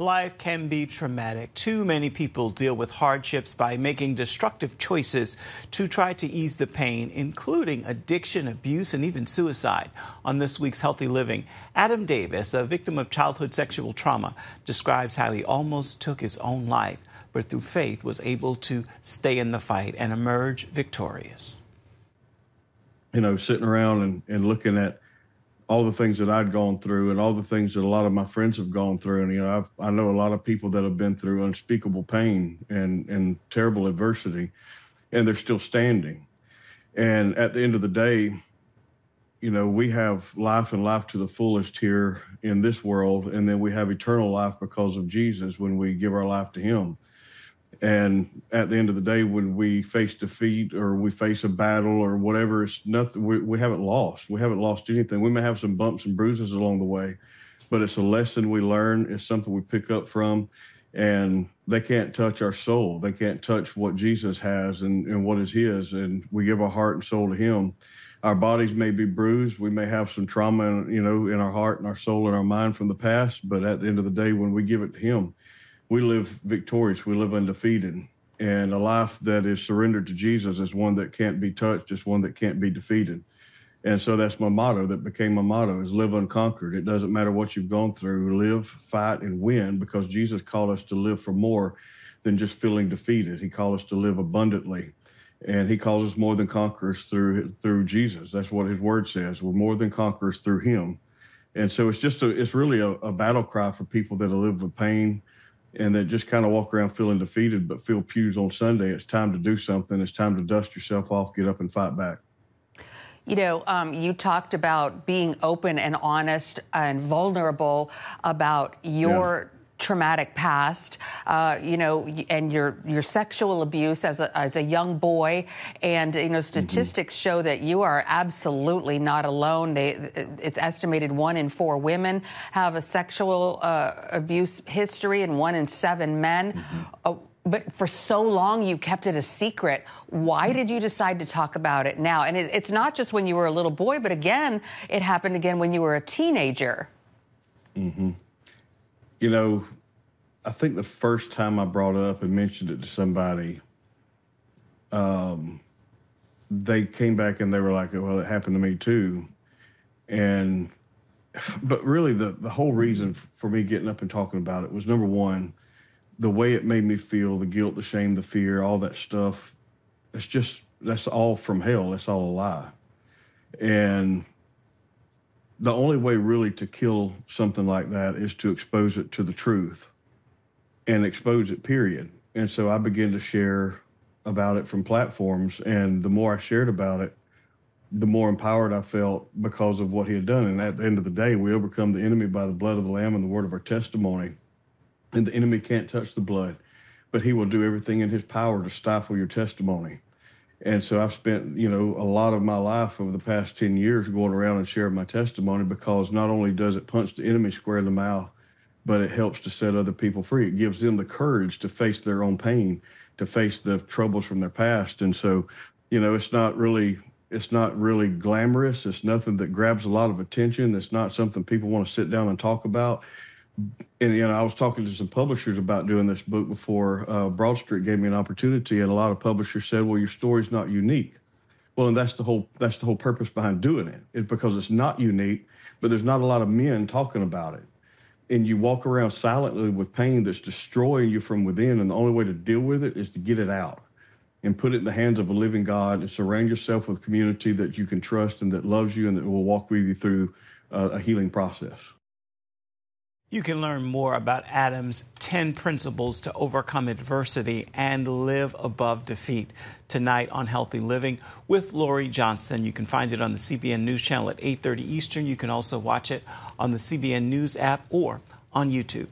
Life can be traumatic. Too many people deal with hardships by making destructive choices to try to ease the pain, including addiction, abuse, and even suicide. On this week's Healthy Living, Adam Davis, a victim of childhood sexual trauma, describes how he almost took his own life, but through faith was able to stay in the fight and emerge victorious. You know, sitting around and, and looking at all the things that I'd gone through and all the things that a lot of my friends have gone through. And, you know, I've, I know a lot of people that have been through unspeakable pain and, and terrible adversity, and they're still standing. And at the end of the day, you know, we have life and life to the fullest here in this world, and then we have eternal life because of Jesus when we give our life to Him. And at the end of the day, when we face defeat or we face a battle or whatever, it's nothing. We, we haven't lost. We haven't lost anything. We may have some bumps and bruises along the way, but it's a lesson we learn. It's something we pick up from, and they can't touch our soul. They can't touch what Jesus has and, and what is His. And we give our heart and soul to Him. Our bodies may be bruised. We may have some trauma, you know, in our heart and our soul and our mind from the past. But at the end of the day, when we give it to Him, we live victorious, we live undefeated. And a life that is surrendered to Jesus is one that can't be touched, it's one that can't be defeated. And so that's my motto that became my motto is live unconquered. It doesn't matter what you've gone through, live, fight, and win because Jesus called us to live for more than just feeling defeated. He called us to live abundantly. And he calls us more than conquerors through through Jesus. That's what his word says. We're more than conquerors through him. And so it's just a it's really a, a battle cry for people that live with pain, and that just kind of walk around feeling defeated but feel pews on Sunday. It's time to do something. It's time to dust yourself off, get up and fight back. You know, um, you talked about being open and honest and vulnerable about your. Traumatic past, uh, you know, and your your sexual abuse as a, as a young boy, and you know, statistics mm-hmm. show that you are absolutely not alone. They, it's estimated one in four women have a sexual uh, abuse history, and one in seven men. Mm-hmm. Uh, but for so long you kept it a secret. Why did you decide to talk about it now? And it, it's not just when you were a little boy, but again, it happened again when you were a teenager. Mm-hmm you know, I think the first time I brought it up and mentioned it to somebody, um, they came back and they were like, "Well, it happened to me too," and but really the the whole reason for me getting up and talking about it was number one, the way it made me feel, the guilt, the shame, the fear, all that stuff. It's just that's all from hell. That's all a lie, and the only way really to kill something like that is to expose it to the truth and expose it period. And so i began to share about it from platforms and the more i shared about it the more empowered i felt because of what he had done. And at the end of the day we overcome the enemy by the blood of the lamb and the word of our testimony. And the enemy can't touch the blood but he will do everything in his power to stifle your testimony and so I've spent, you know, a lot of my life over the past 10 years going around and sharing my testimony because not only does it punch the enemy square in the mouth, but it helps to set other people free. It gives them the courage to face their own pain, to face the troubles from their past. And so, you know, it's not really it's not really glamorous. It's nothing that grabs a lot of attention. It's not something people want to sit down and talk about and you know, I was talking to some publishers about doing this book before uh, Broad Street gave me an opportunity, and a lot of publishers said, "Well, your story's not unique." Well, and that's the whole that's the whole purpose behind doing it. It's because it's not unique, but there's not a lot of men talking about it, and you walk around silently with pain that's destroying you from within, and the only way to deal with it is to get it out and put it in the hands of a living God, and surround yourself with community that you can trust and that loves you and that will walk with you through uh, a healing process. You can learn more about Adam's 10 principles to overcome adversity and live above defeat tonight on Healthy Living with Lori Johnson. You can find it on the CBN News channel at 8:30 Eastern. You can also watch it on the CBN News app or on YouTube.